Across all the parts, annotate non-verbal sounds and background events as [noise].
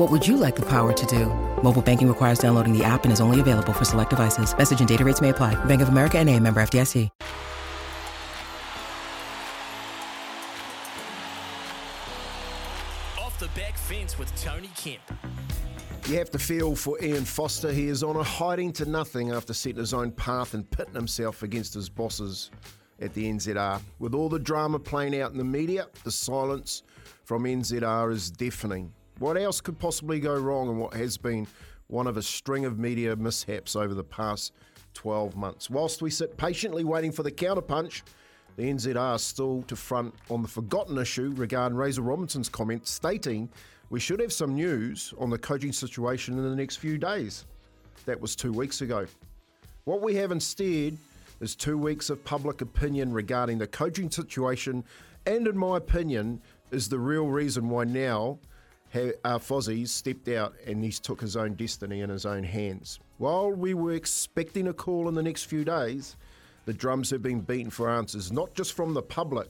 What would you like the power to do? Mobile banking requires downloading the app and is only available for select devices. Message and data rates may apply. Bank of America and a member FDIC. Off the back fence with Tony Kemp. You have to feel for Ian Foster. He is on a hiding to nothing after setting his own path and pitting himself against his bosses at the NZR. With all the drama playing out in the media, the silence from NZR is deafening. What else could possibly go wrong in what has been one of a string of media mishaps over the past 12 months? Whilst we sit patiently waiting for the counterpunch, the NZR is still to front on the forgotten issue regarding Razor Robertson's comments stating we should have some news on the coaching situation in the next few days. That was two weeks ago. What we have instead is two weeks of public opinion regarding the coaching situation, and in my opinion, is the real reason why now uh, Fozzie's stepped out and he's took his own destiny in his own hands. While we were expecting a call in the next few days, the drums have been beaten for answers, not just from the public,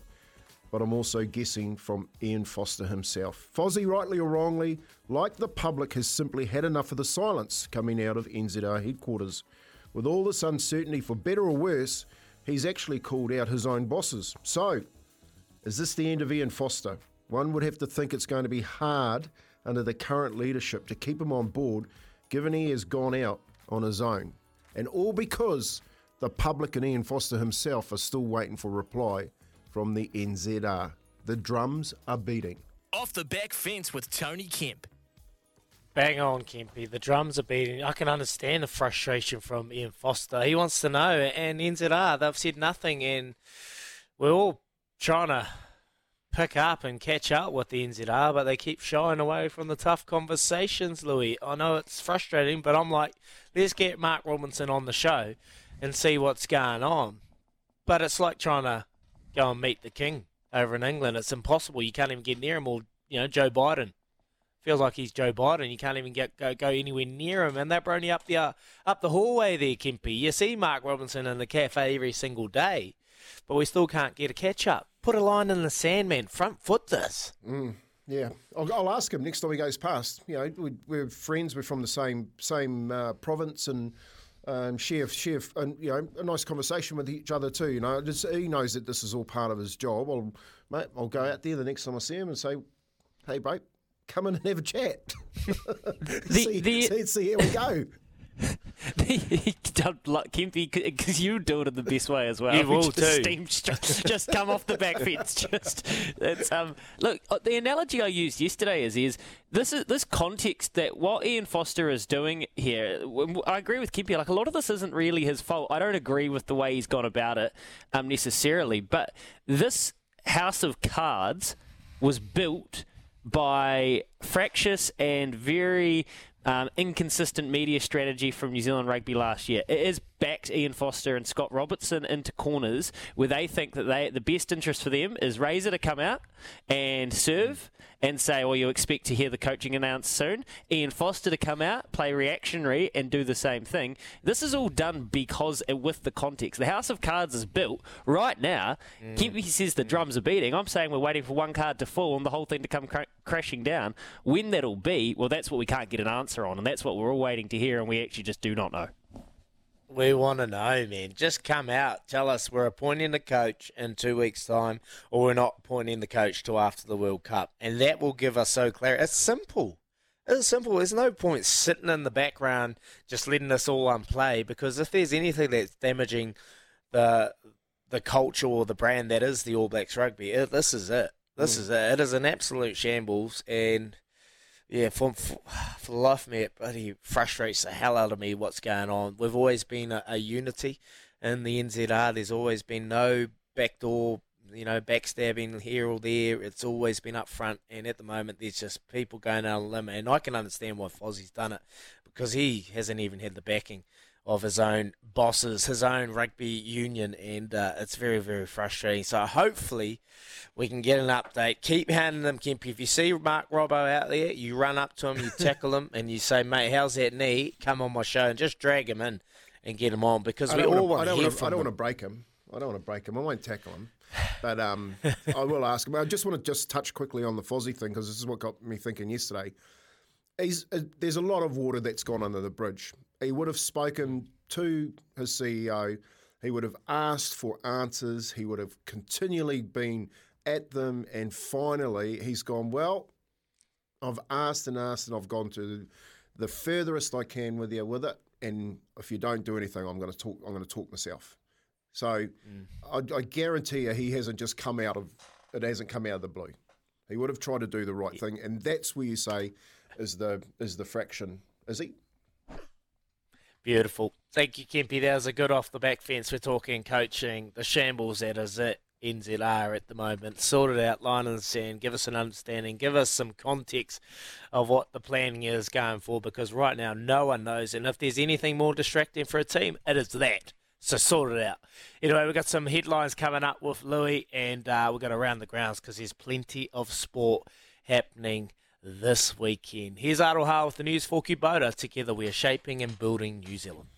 but I'm also guessing from Ian Foster himself. Fozzie, rightly or wrongly, like the public, has simply had enough of the silence coming out of NZR headquarters. With all this uncertainty, for better or worse, he's actually called out his own bosses. So, is this the end of Ian Foster? One would have to think it's going to be hard under the current leadership to keep him on board, given he has gone out on his own. And all because the public and Ian Foster himself are still waiting for reply from the NZR. The drums are beating. Off the back fence with Tony Kemp. Bang on, Kempy. The drums are beating. I can understand the frustration from Ian Foster. He wants to know, and NZR, they've said nothing, and we're all trying to pick up and catch up with the NZR, but they keep shying away from the tough conversations, Louis. I know it's frustrating, but I'm like, let's get Mark Robinson on the show and see what's going on. But it's like trying to go and meet the king over in England. It's impossible. You can't even get near him, or, you know, Joe Biden feels like he's Joe Biden. You can't even get go, go anywhere near him, and they're only up the uh, up the hallway there, Kempy. You see Mark Robinson in the cafe every single day, but we still can't get a catch up. Put a line in the sand, man. Front foot this. Mm, yeah, I'll, I'll, ask him next time he goes past. You know, we, are friends. We're from the same same uh, province and. Um, share, share, and you know, a nice conversation with each other too. You know, just, he knows that this is all part of his job. I'll, mate, I'll go out there the next time I see him and say, "Hey, bro, come in and have a chat. [laughs] the, see, the, see, see, here we go. [laughs] Kempy, because you do it in the best way as well. You [laughs] will just too. Steam, just, come off the back fence. [laughs] Just it's um. Look, uh, the analogy I used yesterday is is this is this context that what Ian Foster is doing here. I agree with Kempy. Like a lot of this isn't really his fault. I don't agree with the way he's gone about it um necessarily, but this house of cards was built by fractious and very um, inconsistent media strategy from New Zealand Rugby last year. It has backed Ian Foster and Scott Robertson into corners where they think that they the best interest for them is Razor to come out and serve and say, well, you expect to hear the coaching announced soon. Ian Foster to come out, play reactionary, and do the same thing. This is all done because uh, with the context. The House of Cards is built right now. Mm. Kempy says the drums are beating. I'm saying we're waiting for one card to fall and the whole thing to come cr- crashing down. When that'll be, well, that's what we can't get an answer on, and that's what we're all waiting to hear, and we actually just do not know. We want to know, man. Just come out. Tell us we're appointing the coach in two weeks' time, or we're not appointing the coach till after the World Cup. And that will give us so clear. It's simple. It's simple. There's no point sitting in the background just letting this all unplay because if there's anything that's damaging the the culture or the brand that is the All Blacks rugby. It, this is it. This Mm. is it. It is an absolute shambles, and yeah, for for, [sighs] for the life of me, it bloody frustrates the hell out of me what's going on. We've always been a, a unity in the NZR. There's always been no backdoor, you know, backstabbing here or there. It's always been up front, and at the moment, there's just people going out on a limb, and I can understand why Fozzie's done it because he hasn't even had the backing of his own bosses, his own rugby union, and uh, it's very, very frustrating. So hopefully we can get an update. Keep handing them, Kempy. If you see Mark Robbo out there, you run up to him, you tackle him, and you say, mate, how's that knee? Come on my show and just drag him in and get him on because we all wanna- want I don't wanna- from I don't want to break him. I don't want to break him. I won't tackle him. But um, I will ask him. I just want to just touch quickly on the Fozzie thing because this is what got me thinking yesterday. He's, uh, there's a lot of water that's gone under the bridge. He would have spoken to his CEO. He would have asked for answers. He would have continually been at them. And finally, he's gone, Well, I've asked and asked and I've gone to the furthest I can with you with it. And if you don't do anything, I'm going to talk. I'm going to talk myself. So I, I guarantee you, he hasn't just come out of it. Hasn't come out of the blue. He would have tried to do the right thing, and that's where you say is the is the fraction. Is he? Beautiful. Thank you, Kempy. That was a good off the back fence. We're talking coaching. The shambles that is it. NZR at the moment. Sort it out, line in the sand. Give us an understanding. Give us some context of what the planning is going for because right now no one knows. And if there's anything more distracting for a team, it is that. So sort it out. Anyway, we've got some headlines coming up with Louis and uh, we've got around the grounds because there's plenty of sport happening this weekend. Here's Aroha with the news for Kubota. Together we are shaping and building New Zealand.